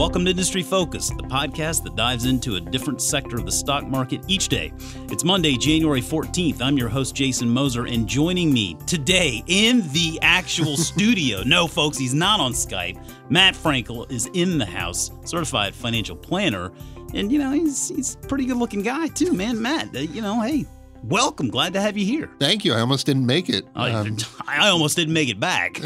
Welcome to Industry Focus, the podcast that dives into a different sector of the stock market each day. It's Monday, January 14th. I'm your host, Jason Moser, and joining me today in the actual studio, no, folks, he's not on Skype. Matt Frankel is in the house, certified financial planner. And, you know, he's, he's a pretty good looking guy, too, man. Matt, uh, you know, hey, welcome. Glad to have you here. Thank you. I almost didn't make it. I, um, I almost didn't make it back.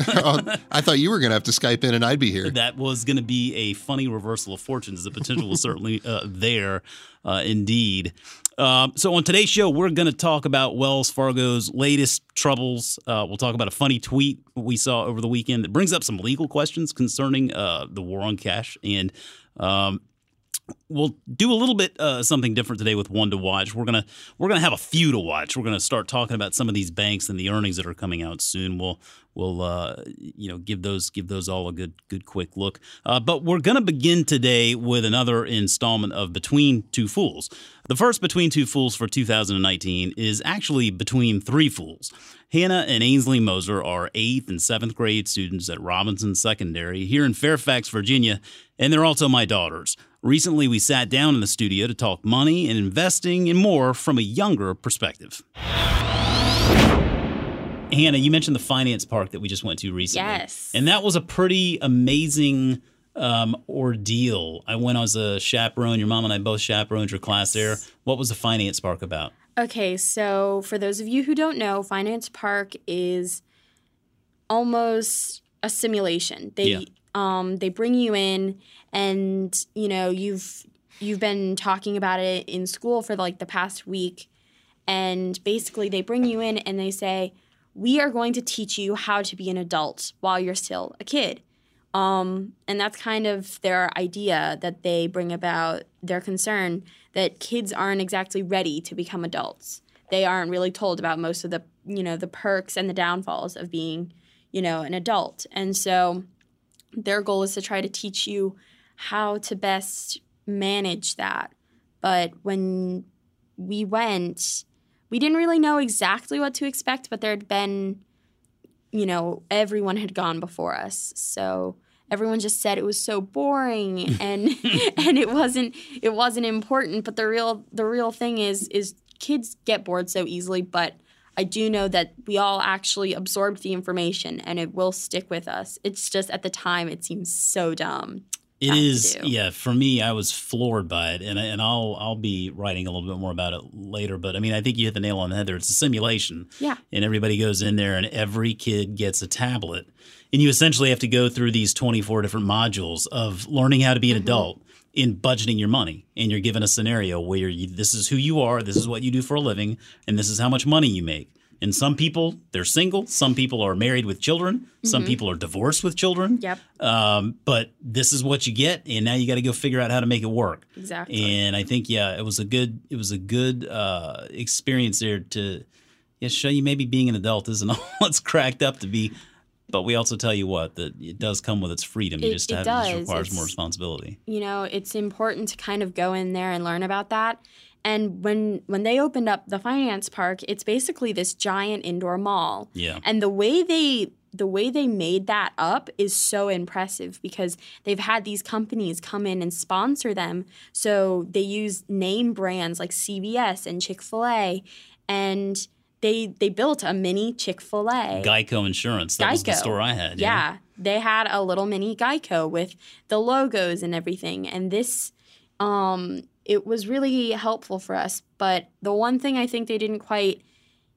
I thought you were going to have to Skype in and I'd be here. That was going to be a funny reversal of fortunes. The potential was certainly uh, there, uh, indeed. Uh, so on today's show, we're going to talk about Wells Fargo's latest troubles. Uh, we'll talk about a funny tweet we saw over the weekend that brings up some legal questions concerning uh, the war on cash and um, we'll do a little bit uh, something different today with one to watch. We're gonna we're gonna have a few to watch. We're gonna start talking about some of these banks and the earnings that are coming out soon. We'll we'll uh, you know give those give those all a good good quick look. Uh, but we're gonna begin today with another installment of Between Two Fools. The first Between Two Fools for 2019 is actually Between Three Fools. Hannah and Ainsley Moser are eighth and seventh grade students at Robinson Secondary here in Fairfax, Virginia, and they're also my daughters. Recently, we sat down in the studio to talk money and investing and more from a younger perspective. Hannah, you mentioned the finance park that we just went to recently. Yes. And that was a pretty amazing um, ordeal. I went as a chaperone. Your mom and I both chaperoned your class there. What was the finance park about? Okay, so for those of you who don't know, Finance Park is almost a simulation. They Yeah. um they bring you in and you know you've you've been talking about it in school for like the past week and basically they bring you in and they say we are going to teach you how to be an adult while you're still a kid. Um, and that's kind of their idea that they bring about their concern that kids aren't exactly ready to become adults. They aren't really told about most of the you know the perks and the downfalls of being you know an adult. And so their goal is to try to teach you how to best manage that. But when we went, we didn't really know exactly what to expect, but there had been, you know, everyone had gone before us. So everyone just said it was so boring and and it wasn't it wasn't important, but the real the real thing is is kids get bored so easily, but I do know that we all actually absorbed the information and it will stick with us. It's just at the time it seems so dumb. It is, yeah. For me, I was floored by it, and and I'll I'll be writing a little bit more about it later. But I mean, I think you hit the nail on the head there. It's a simulation, Yeah. and everybody goes in there, and every kid gets a tablet, and you essentially have to go through these twenty four different modules of learning how to be an Mm-hmm. adult in budgeting your money, and you're given a scenario where you, this is who you are, this is what you do for a living, and this is how much money you make. And some people they're single, some people are married with children, some people are divorced with children. Mm-hmm. Yep. Um, but this is what you get, and now you got to go figure out how to make it work. Exactly. And I think yeah, it was a good it was a good uh, experience there to yeah show you maybe being an adult isn't all it's cracked up to be. But we also tell you what that it does come with its freedom. You It- just it have it just does. requires more responsibility. you know, it's important to kind of go in there and learn about that. And when when they opened up the finance park, it's basically this giant indoor mall. Yeah. And the way they the way they made that up is so impressive because they've had these companies come in and sponsor them. So they use name brands like CVS and Chick-fil-A and they they built a mini Chick-fil-A. Geico Insurance. That was the Geico. store I had. Yeah, they had a little mini Geico with the logos and everything. And this, um, it was really helpful for us. But the one thing I think they didn't quite,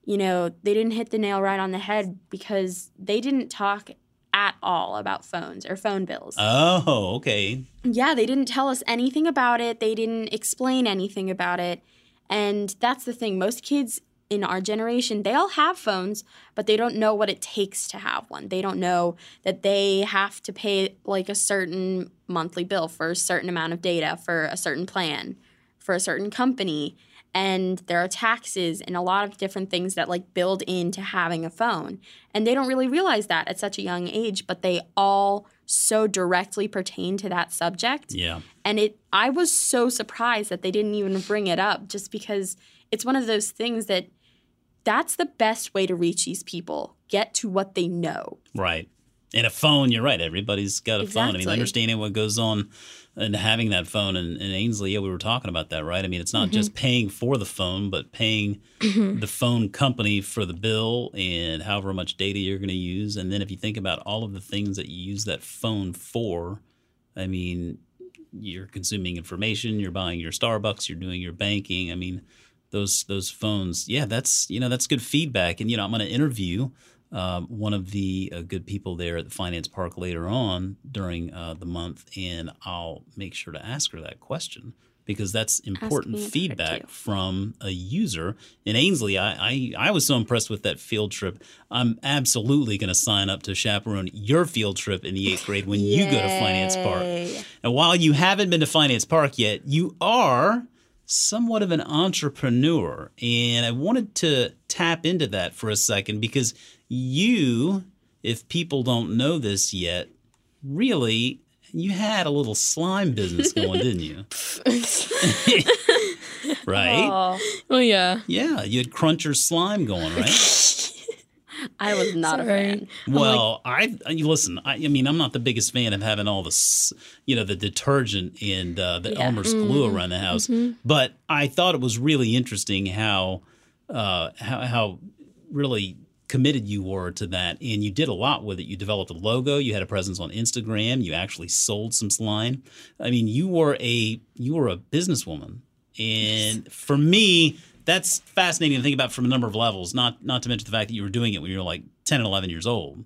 you know, they didn't hit the nail right on the head because they didn't talk at all about phones or phone bills. Oh, okay. Yeah, they didn't tell us anything about it. They didn't explain anything about it. And that's the thing. Most kids in our generation, they all have phones, but they don't know what it takes to have one. They don't know that they have to pay like a certain monthly bill for a certain amount of data for a certain plan for a certain company. And there are taxes and a lot of different things that like build into having a phone. And they don't really realize that at such a young age, but they all so directly pertain to that subject. Yeah. And it I was so surprised that they didn't even bring it up just because it's one of those things that that's the best way to reach these people. Get to what they know. Right. And a phone, you're right. Everybody's got a phone. I mean, understanding what goes on and having that phone. And, and Ainsley, yeah, we were talking about that, right? I mean, it's not Mm-hmm. just paying for the phone, but paying the phone company for the bill and however much data you're going to use. And then if you think about all of the things that you use that phone for, I mean, you're consuming information, you're buying your Starbucks, you're doing your banking. I mean, those those phones, yeah, that's you know that's good feedback. And you know, I'm going to interview um, one of the uh, good people there at the Finance Park later on during uh, the month, and I'll make sure to ask her that question because that's important feedback from a user. And Ainsley, I, I I was so impressed with that field trip. I'm absolutely going to sign up to chaperone your field trip in the eighth grade when you go to Finance Park. And while you haven't been to Finance Park yet, you are somewhat of an entrepreneur. And I wanted to tap into that for a second because you, if people don't know this yet, really, you had a little slime business going, didn't you? right? Oh, Oh yeah. Yeah, you had Cruncher slime going, right? I was not a Sorry. fan. Well, I listen. I, I mean, I'm not the biggest fan of having all this, you know, the detergent and uh, the Yeah. Elmer's glue around the house. But I thought it was really interesting how, uh, how how really committed you were to that, and you did a lot with it. You developed a logo. You had a presence on Instagram. You actually sold some slime. I mean, you were a you were a businesswoman, and for me. That's fascinating to think about from a number of levels. Not not to mention the fact that you were doing it when you were like ten and eleven years old.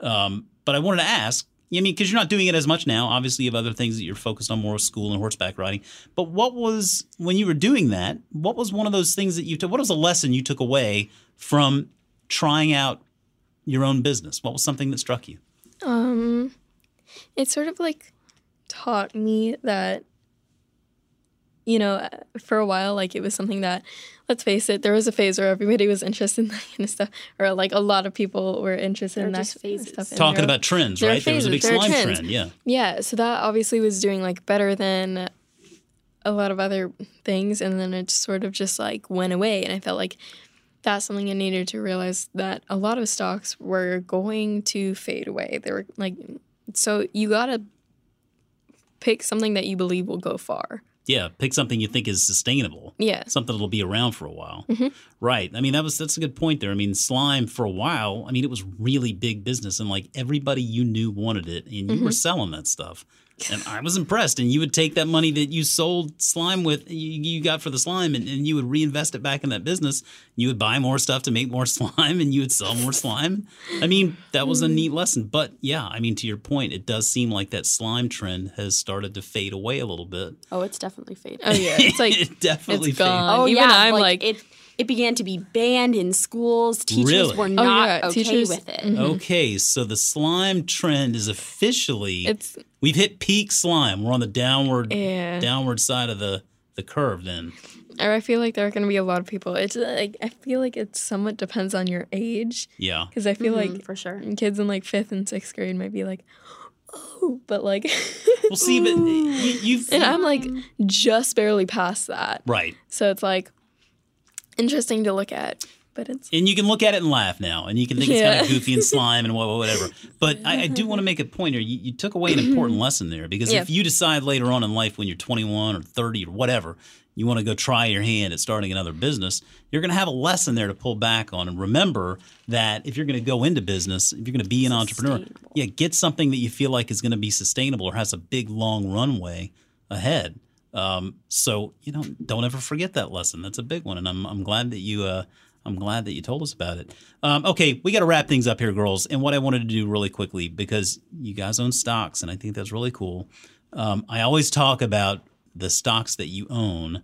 Um, but I wanted to ask, I mean, because you're not doing it as much now. Obviously, you have other things that you're focused on more school and horseback riding. But what was, when you were doing that, what was one of those things that you took, what was a lesson you took away from trying out your own business? What was something that struck you? Um, it sort of like taught me that, you know, for a while, like it was something that, let's face it, there was a phase where everybody was interested in that kind of stuff, or like a lot of people were interested There in that just phases. stuff. Talking there- about trends, there are right? There was a big phases, there are slime trend. Yeah. Yeah, so that obviously was doing like better than a lot of other things, and then it sort of just like went away, and I felt like that's something I needed to realize that a lot of stocks were going to fade away. They were like, so you gotta pick something that you believe will go far. Yeah. Pick something you think is sustainable. Yeah, something that'll be around for a while. Mm-hmm. Right. I mean, that was that's a good point there. I mean, slime for a while, I mean, it was really big business and like everybody you knew wanted it and you Mm-hmm. were selling that stuff. And I was impressed. And you would take that money that you sold slime with, you, you got for the slime, and, and you would reinvest it back in that business. You would buy more stuff to make more slime and you would sell more slime. I mean, that was a Mm-hmm. neat lesson. But yeah, I mean, to your point, it does seem like that slime trend has started to fade away a little bit. Oh, it's definitely faded. oh yeah, it's like it definitely it's faded. gone. Oh Even yeah, I'm like, it. It began to be banned in schools. Teachers Really? were Oh, not yeah, okay teachers- with it. Mhm. Okay, so the slime trend is officially it's we've hit peak slime. We're on the downward yeah. downward side of the the curve then. I feel like there are going to be a lot of people. It's like I feel like it somewhat depends on your age Yeah. because I feel Mhm, like for sure. kids in like fifth and sixth grade might be like, oh, but like, Well see but you, you've and I'm like just barely past that. right. So it's like interesting to look at, but it's And you can look at it and laugh now, and you can think it's Yeah. kind of goofy and slime and wha- whatever. But I, I do want to make a point here. You, you took away an mm-hmm. important lesson there because Yeah. if you decide later on in life when you're 21 or 30 or whatever, you want to go try your hand at starting another business, you're going to have a lesson there to pull back on. And remember that if you're going to go into business, if you're going to be an entrepreneur, yeah, get something that you feel like is going to be sustainable or has a big long runway ahead. Um, so you know, don't ever forget that lesson. That's a big one, and I'm I'm glad that you uh, I'm glad that you told us about it. Um, okay, we got to wrap things up here, girls. And what I wanted to do really quickly because you guys own stocks, and I think that's really cool. Um, I always talk about the stocks that you own,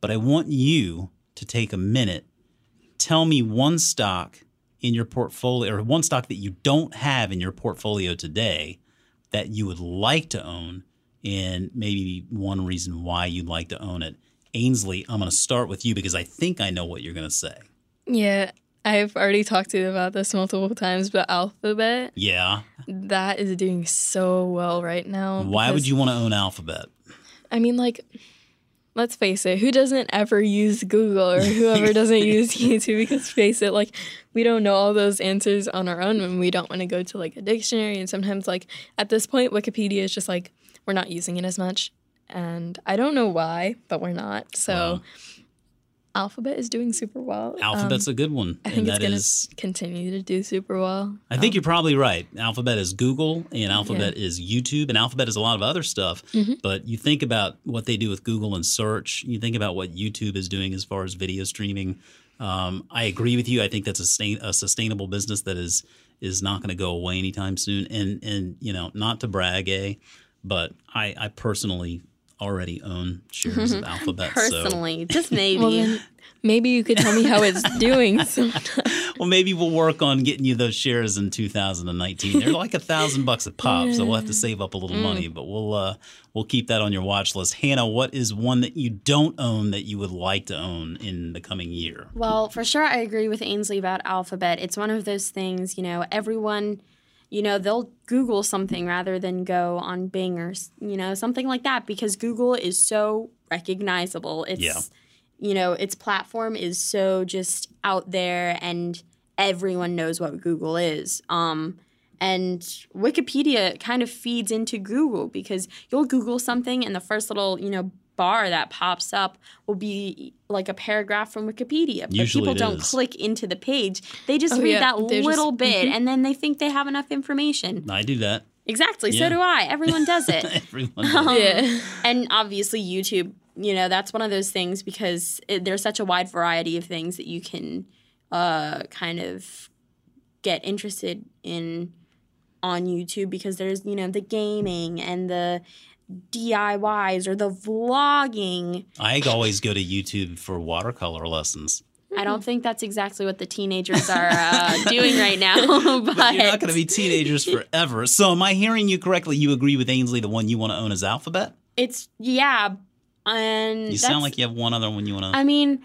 but I want you to take a minute. Tell me one stock in your portfolio, or one stock that you don't have in your portfolio today that you would like to own, and maybe one reason why you'd like to own it. Ainsley, I'm going to start with you because I think I know what you're going to say. yeah. I've already talked to you about this multiple times, but Alphabet Yeah. that is doing so well right now. Why would you want to own Alphabet? I mean, like, let's face it, who doesn't ever use Google or whoever doesn't use YouTube? Because face it, like we don't know all those answers on our own and we don't want to go to like a dictionary. And sometimes, like at this point, Wikipedia is just like we're not using it as much, and I don't know why, but we're not. So. Wow. Alphabet is doing super well. Alphabet's Um, a good one. I think and it's that gonna is- continue to do super well. I think you're probably right. Alphabet is Google, and Alphabet is YouTube, and Alphabet is a lot of other stuff. Mm-hmm. But you think about what they do with Google and search. You think about what YouTube is doing as far as video streaming. Um, I agree with you. I think that's a, sustain, a sustainable business that is is not going to go away anytime soon. And and you know, not to brag, eh? But I, I personally already own shares of Alphabet. so Personally, just maybe. Well, then maybe you could tell me how it's doing. sometime. Well, maybe we'll work on getting you those shares in 2019. They're like a thousand bucks a pop, so we'll have to save up a little money. But we'll uh, we'll keep that on your watch list. Hannah, what is one that you don't own that you would like to own in the coming year? Well, for sure, I agree with Ainsley about Alphabet. It's one of those things, you know, everyone, you know, they'll Google something rather than go on Bing or, you know, something like that because Google is so recognizable. It's, Yeah. you know, its platform is so just out there and everyone knows what Google is. Um, and Wikipedia kind of feeds into Google because you'll Google something and the first little, you know, bar that pops up will be like a paragraph from Wikipedia. But Usually people it don't is. click into the page. They just Oh, read yeah. that They're just- little bit and then they think they have enough information. I do that. Exactly. Yeah. So do I. Everyone does it. Everyone. does. Um, yeah. and obviously YouTube, you know, that's one of those things because it, there's such a wide variety of things that you can uh, kind of get interested in on YouTube because there's, you know, the gaming and the DIYs or the vlogging. I always go to YouTube for watercolor lessons. I don't think that's exactly what the teenagers are uh, doing right now, but, You're not going to be teenagers forever. So, am I hearing you correctly? You agree with Ainsley? The one you want to own is Alphabet. it's yeah, and You sound like you have one other one you want to. I mean,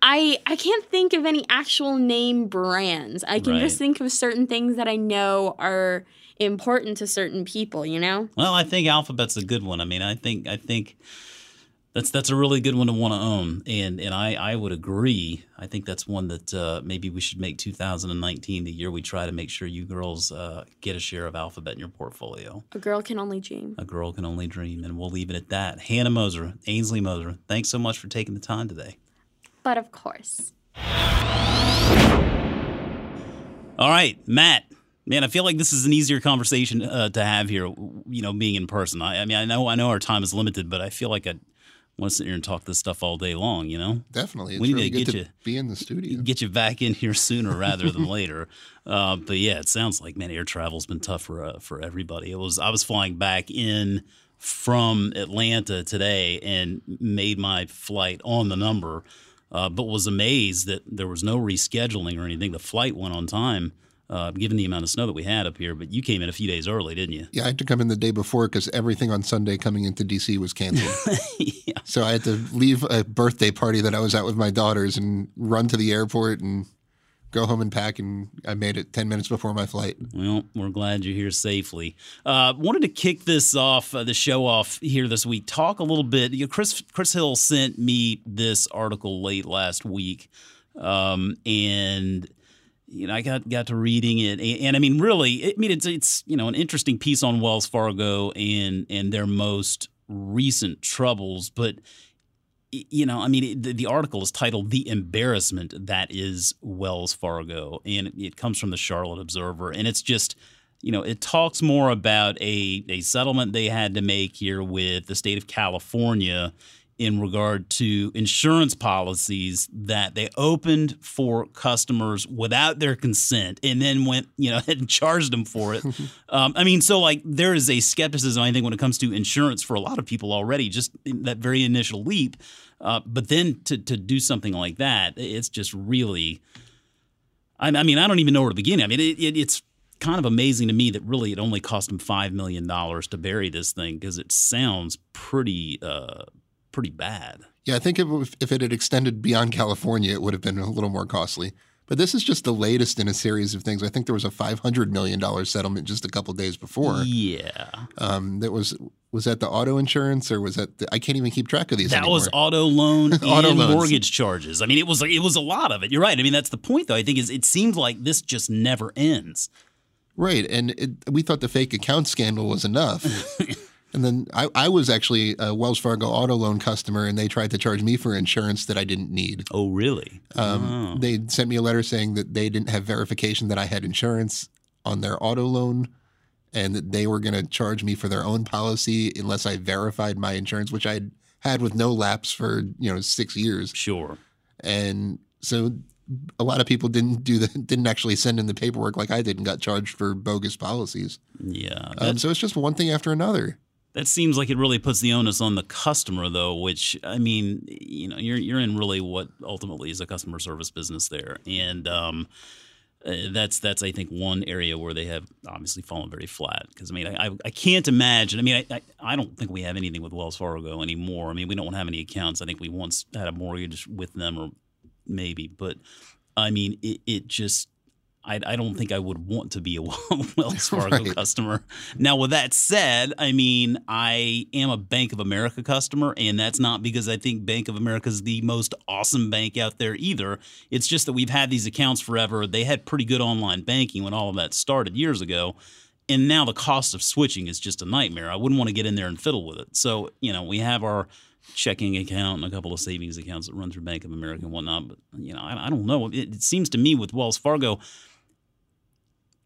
I I can't think of any actual name brands. I can just think of certain things that I know are important to certain people. You know, Well, I think Alphabet's a good one. I mean, I think I think that's that's a really good one to want to own, and and I I would agree. I think that's one that uh, maybe we should make 2019 the year we try to make sure you girls uh, get a share of Alphabet in your portfolio. a girl can only dream. A girl can only dream, and we'll leave it at that. Hannah Moser, Ainsley Moser, thanks so much for taking the time today. But of course, All right, Matt. Man, I feel like this is an easier conversation uh, to have here. You know, being in person. I, I mean, I know I know our time is limited, but I feel like I want to sit here and talk this stuff all day long. You know, Definitely. It's We need really to get to you- be in the studio. get you back in here sooner rather than later. Uh, but yeah, it sounds like man, air travel's been tough for uh, for everybody. It was I was flying back in from Atlanta today and made my flight on the number, uh, but was amazed that there was no rescheduling or anything. The flight went on time. Uh, given the amount of snow that we had up here, but you came in a few days early, didn't you? Yeah, I had to come in the day before because everything on Sunday coming into DC was canceled. yeah. so I had to leave a birthday party that I was at with my daughters and run to the airport and go home and pack. And I made it 10 minutes before my flight. Well, we're glad you're here safely. Uh, wanted to kick this off, uh, the show off here this week. Talk a little bit. You know, Chris Chris Hill sent me this article late last week, um, and you know I got got to reading it, and, and I mean, really, I mean, it's it's you know an interesting piece on Wells Fargo and and their most recent troubles, but you know, I mean, it, the, the article is titled "The Embarrassment That Is Wells Fargo," and it, it comes from the Charlotte Observer, and it's just, you know, it talks more about a a settlement they had to make here with the state of California in regard to insurance policies that they opened for customers without their consent and then went, you know, and charged them for it. um, I mean, so like there is a skepticism, I think, when it comes to insurance for a lot of people already, just in that very initial leap. Uh, but then to, to do something like that, it's just really, I, I mean, I don't even know where to begin. I mean, it, it, it's kind of amazing to me that really it only cost them $5 million to bury this thing because it sounds pretty, uh, pretty bad. Yeah, I think if, if it had extended beyond California, it would have been a little more costly. But this is just the latest in a series of things. I think there was a five hundred million dollar settlement just a couple days before. Yeah. Um, that was was that the auto insurance or was that the, I can't even keep track of these. That anymore. was auto loan Auto and loans. mortgage charges. I mean, it was it was a lot of it. You're right. I mean, that's the point, though. I think is it seems like this just never ends. Right, and it, we thought the fake account scandal was enough. and then I, I was actually a Wells Fargo auto loan customer, and they tried to charge me for insurance that I didn't need. Oh, really? Um, They sent me a letter saying that they didn't have verification that I had insurance on their auto loan, and that they were going to charge me for their own policy unless I verified my insurance, which I had with no lapse for you know six years. Sure. And so a lot of people didn't do the didn't actually send in the paperwork like I did and got charged for bogus policies. Yeah. Um, so it's just one thing after another. That seems like it really puts the onus on the customer, though. Which I mean, you know, you're you're in really what ultimately is a customer service business there, and um, uh, that's that's I think one area where they have obviously fallen very flat. Because I mean, I, I can't imagine. I mean, I, I I don't think we have anything with Wells Fargo anymore. I mean, we don't have any accounts. I think we once had a mortgage with them, or maybe, but I mean, it, it just. I, I don't think I would want to be a Wells Fargo Right. customer. Now, with that said, I mean, I am a Bank of America customer, and that's not because I think Bank of America is the most awesome bank out there either. It's just that we've had these accounts forever. They had pretty good online banking when all of that started years ago. And now the cost of switching is just a nightmare. I wouldn't want to get in there and fiddle with it. So, you know, we have our checking account and a couple of savings accounts that run through Bank of America and whatnot. But, you know, I, I don't know. It, it seems to me with Wells Fargo,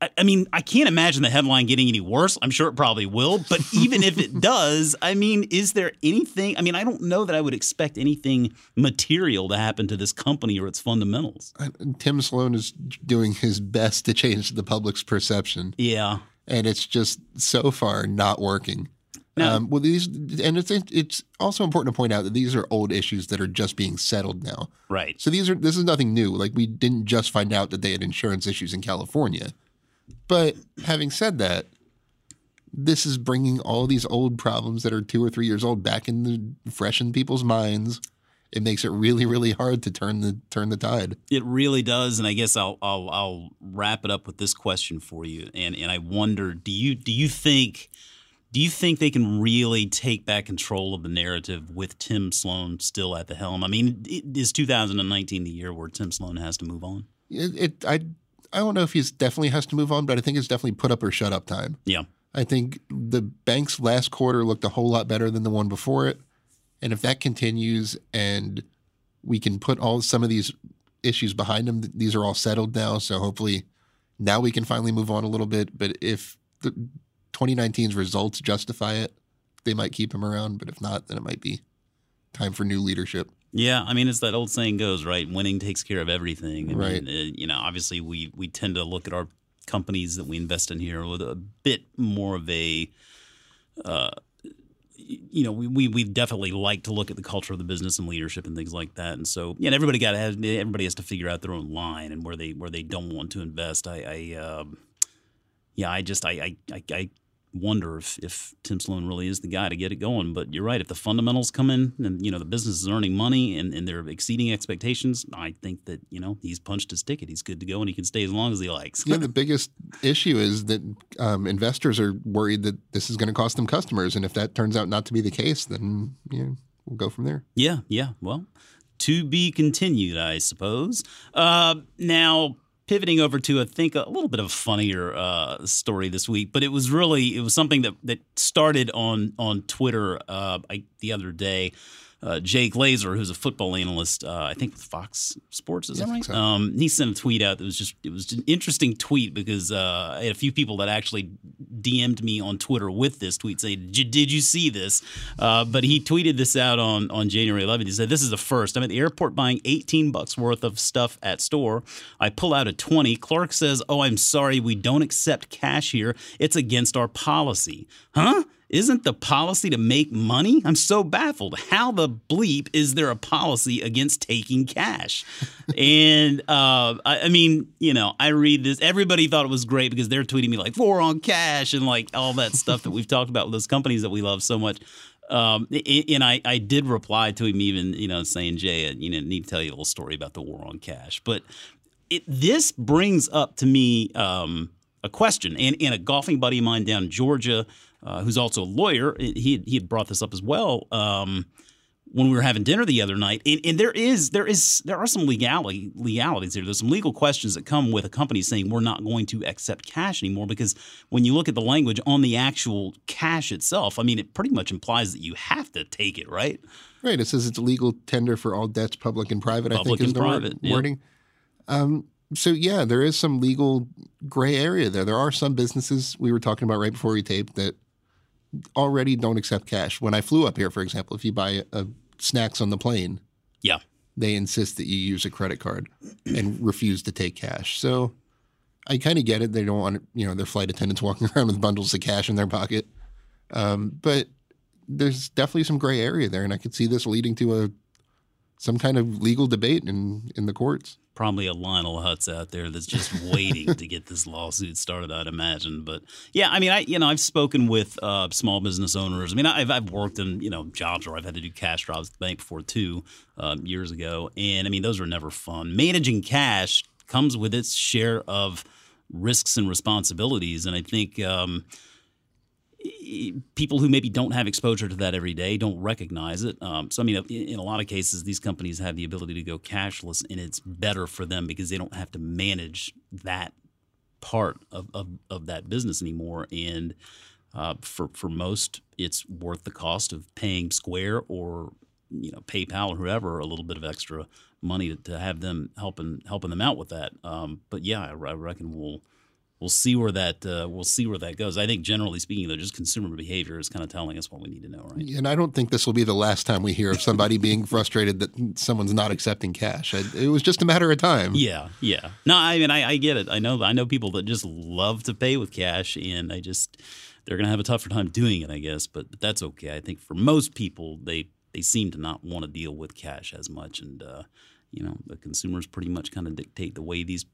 I, I mean, I can't imagine the headline getting any worse. I'm sure it probably will. But even if it does, I mean, is there anything? I mean, I don't know that I would expect anything material to happen to this company or its fundamentals. Tim Sloan is doing his best to change the public's perception, Yeah. and it's just so far not working. Now- um, well, these and it's it's also important to point out that these are old issues that are just being settled now. Right. So these are this is nothing new. Like we didn't just find out that they had insurance issues in California. But having said that, this is bringing all these old problems that are two or three years old back in the fresh in people's minds. It makes it really, really hard to turn the turn the tide. It really does, and I guess I'll I'll, I'll wrap it up with this question for you. And and I wonder, do you do you think do you think they can really take back control of the narrative with Tim Sloan still at the helm? I mean, is 2019 the year where Tim Sloan has to move on? It, it I I don't know if he's definitely has to move on, but I think it's definitely put up or shut up time. Yeah. I think the bank's last quarter looked a whole lot better than the one before it. And if that continues and we can put all some of these issues behind them, these are all settled now. So hopefully now we can finally move on a little bit. But if the 2019's results justify it, they might keep him around. But if not, then it might be time for new leadership. Yeah, I mean, it's that old saying goes, right? Winning takes care of everything. I Right. Mean, uh, you know, obviously, we we tend to look at our companies that we invest in here with a bit more of a, uh, you know, we, we we definitely like to look at the culture of the business and leadership and things like that. And so, yeah, everybody got to have everybody has to figure out their own line and where they where they don't want to invest. I, I um, yeah, I just I I, I, I wonder if, if Tim Sloan really is the guy to get it going. But you're right. If the fundamentals come in and, you know, the business is earning money and, and they're exceeding expectations, I think that, you know, he's punched his ticket. He's good to go and he can stay as long as he likes. Yeah, the biggest issue is that um, investors are worried that this is going to cost them customers. And if that turns out not to be the case, then you know, we'll go from there. Yeah, yeah. Well, to be continued, I suppose. Uh, now, pivoting over to I think a little bit of a funnier uh, story this week, but it was really it was something that that started on on Twitter uh, I, the other day. Uh, Jay Glazer, who's a football analyst, uh, I think with Fox Sports, is Yeah, that right? so. Um, he sent a tweet out that was just it was an interesting tweet because uh, I had a few people that actually DM'd me on Twitter with this tweet saying, "Did you- "Did you see this?" Uh, but he tweeted this out on on January 11th. He said, "This is the first. I'm at the airport buying 18 bucks worth of stuff at store. I pull out a 20. Clark says, "Oh, I'm sorry, we don't accept cash here. It's against our policy." Huh? Isn't the policy to make money? I'm so baffled. How the bleep is there a policy against taking cash? and uh, I, I mean, you know, I read this. Everybody thought it was great because they're tweeting me like "four on cash" and like all that stuff that we've talked about with those companies that we love so much. Um, and I, I did reply to him even, you know, saying, Jay, you know, need to tell you a little story about the war on cash. But it, this brings up to me um, a question, and, and a golfing buddy of mine down in Georgia, uh, who's also a lawyer, he had, he had brought this up as well. Um, when we were having dinner the other night, and, and there is there is there are some legality legalities here. There's some legal questions that come with a company saying we're not going to accept cash anymore because when you look at the language on the actual cash itself, I mean, it pretty much implies that you have to take it, right? Right. It says it's legal tender for all debts, public and private. Public I think is the private, word, yeah. wording. Um, so yeah, there is some legal gray area there. There are some businesses we were talking about right before we taped that already don't accept cash. When I flew up here, for example, if you buy uh snacks on the plane, Yeah. they insist that you use a credit card and refuse to take cash. So I kind of get it. They don't want you know their flight attendants walking around with bundles of cash in their pocket. Um, but there's definitely some gray area there, and I could see this leading to a some kind of legal debate in in the courts. Probably a Lionel Hutz out there that's just waiting to get this lawsuit started. I'd imagine, but yeah, I mean, I you know I've spoken with uh, small business owners. I mean, I've I've worked in you know jobs where I've had to do cash jobs at the bank before too um, years ago, and I mean those were never fun. Managing cash comes with its share of risks and responsibilities, and I think. Um, people who maybe don't have exposure to that every day don't recognize it. Um, so, I mean, in, a lot of cases, these companies have the ability to go cashless, and it's better for them because they don't have to manage that part of, of, of that business anymore. And uh, for for most, it's worth the cost of paying Square or you know PayPal or whoever a little bit of extra money to, to have them helping helping them out with that. Um, but yeah, I, I reckon we'll we'll see where that uh, we'll see where that goes. I think generally speaking, though, just consumer behavior is kind of telling us what we need to know, right? And I don't think this will be the last time we hear of somebody being frustrated that someone's not accepting cash. I, it was just a matter of time. Yeah, yeah. No, I mean, I, I get it. I know, I know people that just love to pay with cash, and I just they're gonna have a tougher time doing it, I guess. But, but that's okay. I think for most people, they they seem to not want to deal with cash as much, and uh, you know, the consumers pretty much kind of dictate the way these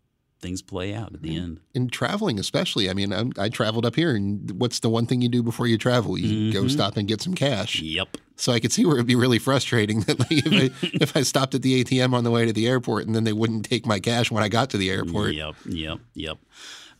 things play out at the end. in traveling especially i mean I'm, i traveled up here and what's the one thing you do before you travel you go Mhm. stop and get some cash Yep. so i could see where it'd be really frustrating that like if I, if I stopped at the atm on the way to the airport and then they wouldn't take my cash when i got to the airport Yep, yep, yep.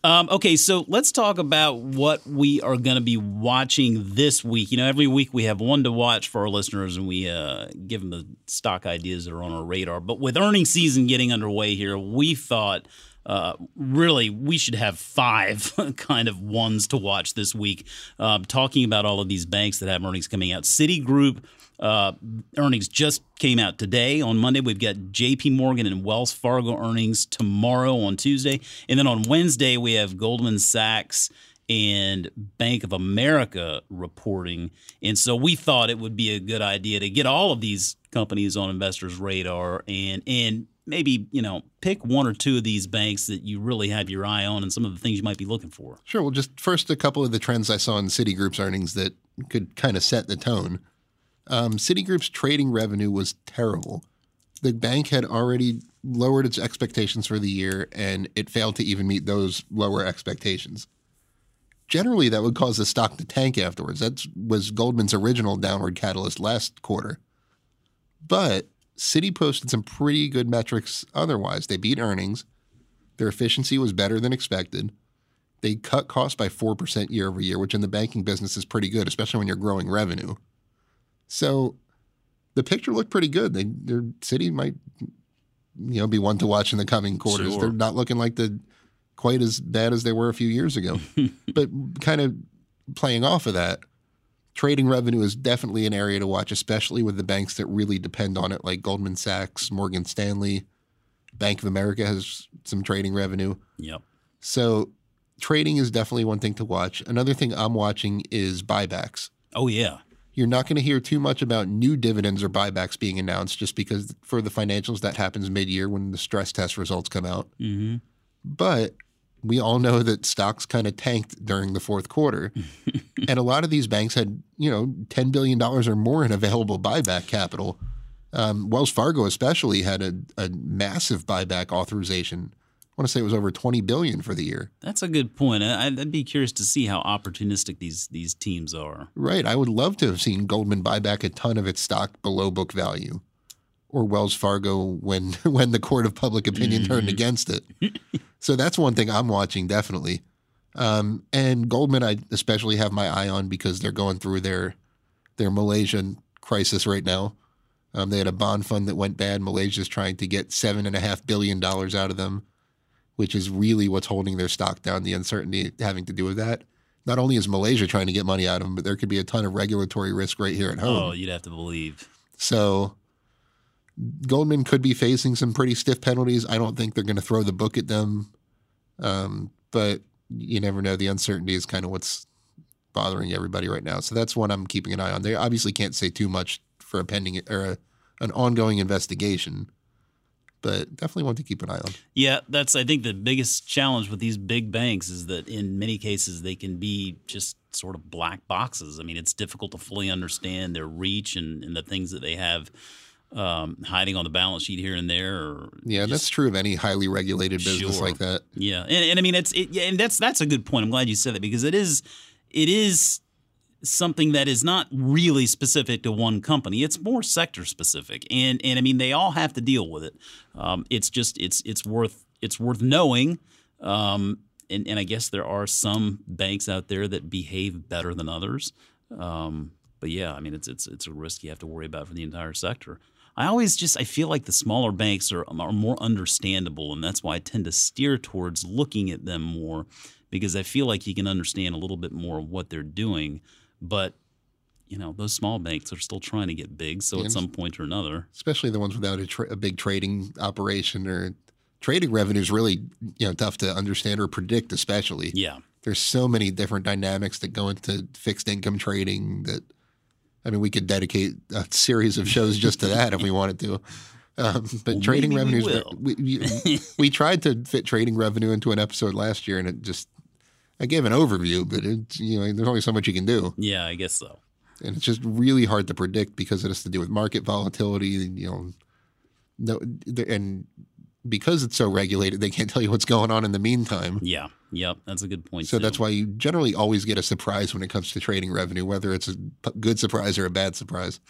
Um, okay, so let's talk about what we are going to be watching this week. You know, every week we have one to watch for our listeners, and we uh, give them the stock ideas that are on our radar. But with earnings season getting underway here, we thought uh, really we should have five kind of ones to watch this week. Um, talking about all of these banks that have earnings coming out, Citigroup. Uh, earnings just came out today on Monday. We've got J.P. Morgan and Wells Fargo earnings tomorrow on Tuesday, and then on Wednesday we have Goldman Sachs and Bank of America reporting. And so we thought it would be a good idea to get all of these companies on investors' radar and and maybe you know pick one or two of these banks that you really have your eye on and some of the things you might be looking for. Sure. Well, just first, a couple of the trends I saw in Citigroup's earnings that could kind of set the tone. Um, Citigroup's trading revenue was terrible. The bank had already lowered its expectations for the year, and it failed to even meet those lower expectations. Generally, that would cause the stock to tank afterwards. That was Goldman's original downward catalyst last quarter. But Citi posted some pretty good metrics otherwise. They beat earnings. Their efficiency was better than expected. They cut costs by 4% year over year, which in the banking business is pretty good, especially when you're growing revenue. So the picture looked pretty good. They, their Citi might, you know, be one to watch in the coming quarters. Sure. They're not looking like the quite as bad as they were a few years ago. but kind of playing off of that, trading revenue is definitely an area to watch, especially with the banks that really depend on it, like Goldman Sachs, Morgan Stanley, Bank of America has some trading revenue. Yep. So trading is definitely one thing to watch. Another thing I'm watching is buybacks. Oh yeah. You're not going to hear too much about new dividends or buybacks being announced just because for the financials that happens mid-year when the stress test results come out. Mm-hmm. But we all know that stocks kind of tanked during the fourth quarter. and a lot of these banks had, you know, $10 billion or more in available buyback capital. Um, Wells Fargo especially had a, a massive buyback authorization. I want to say it was over 20 billion for the year. That's a good point. I- I'd, I'd be curious to see how opportunistic these these teams are. Right. I would love to have seen Goldman buy back a ton of its stock below book value. or Wells Fargo when when the court of public opinion turned against it. so that's one thing I'm watching definitely. Um, and Goldman, I especially have my eye on because they're going through their their Malaysian crisis right now. Um, they had a bond fund that went bad. Malaysia's trying to get seven and a half billion dollars out of them, which is really what's holding their stock down. The uncertainty having to do with that. Not only is Malaysia trying to get money out of them, but there could be a ton of regulatory risk right here at home. Oh, you'd have to believe. So Goldman could be facing some pretty stiff penalties. I don't think they're going to throw the book at them, um, but you never know. The uncertainty is kind of what's bothering everybody right now. So that's one I'm keeping an eye on. They obviously can't say too much for a pending or a, an ongoing investigation, but definitely want to keep an eye on. Yeah, that's I think the biggest challenge with these big banks is that in many cases they can be just sort of black boxes. I mean, it's difficult to fully understand their reach and, and the things that they have um, hiding on the balance sheet here and there. Or Yeah, just- that's true of any highly regulated business Sure. like that. Yeah, and, and I mean it's it, yeah, and that's that's a good point. I'm glad you said that because it is it is something that is not really specific to one company. It's more sector specific, and and I mean they all have to deal with it. Um, it's just it's it's worth it's worth knowing. Um, and, and I guess there are some banks out there that behave better than others. Um, but yeah, I mean it's it's it's a risk you have to worry about for the entire sector. I always just I feel like the smaller banks are are more understandable, and that's why I tend to steer towards looking at them more because I feel like you can understand a little bit more of what they're doing. But you know, those small banks are still trying to get big, so Yeah, at some point or another, especially the ones without a, tra- a big trading operation or trading revenue is really you know tough to understand or predict especially. Yeah, there's so many different dynamics that go into fixed income trading that i mean we could dedicate a series of shows just to that if we wanted to um, but Well, trading revenues, we, we, we, tried to fit trading revenue into an episode last year and it just i gave an overview but it you know there's only so much you can do yeah, I guess so. and it's just really hard to predict because it has to do with market volatility. You know, no, and because it's so regulated, they can't tell you what's going on in the meantime. Yeah, yep, that's a good point. So too. that's why you generally always get a surprise when it comes to trading revenue, whether it's a good surprise or a bad surprise.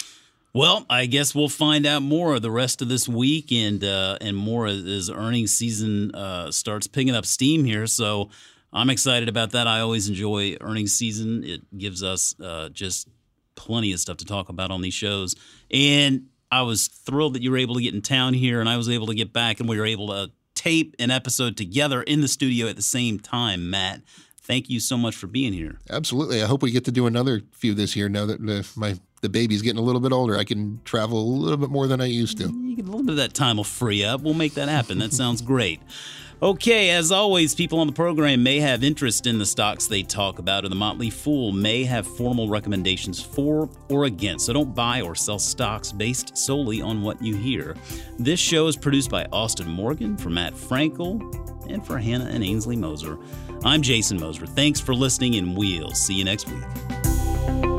Well, I guess we'll find out more the rest of this week and uh, and more as, earnings season uh, starts picking up steam here. So I'm excited about that. I always enjoy earnings season. It gives us uh, just plenty of stuff to talk about on these shows. And I was thrilled that you were able to get in town here, and I was able to get back, and we were able to tape an episode together in the studio at the same time. Matt, thank you so much for being here. Absolutely. I hope we get to do another few this year. Now that the, my the baby's getting a little bit older, I can travel a little bit more than I used to. You get a little bit of that time will free up. We'll make that happen. That sounds great. Okay, as always, people on the program may have interest in the stocks they talk about, or the Motley Fool may have formal recommendations for or against. So don't buy or sell stocks based solely on what you hear. This show is produced by Austin Morgan for Matt Frankel and for Hannah and Ainsley Moser. I'm Jason Moser. Thanks for listening, and we'll see you next week.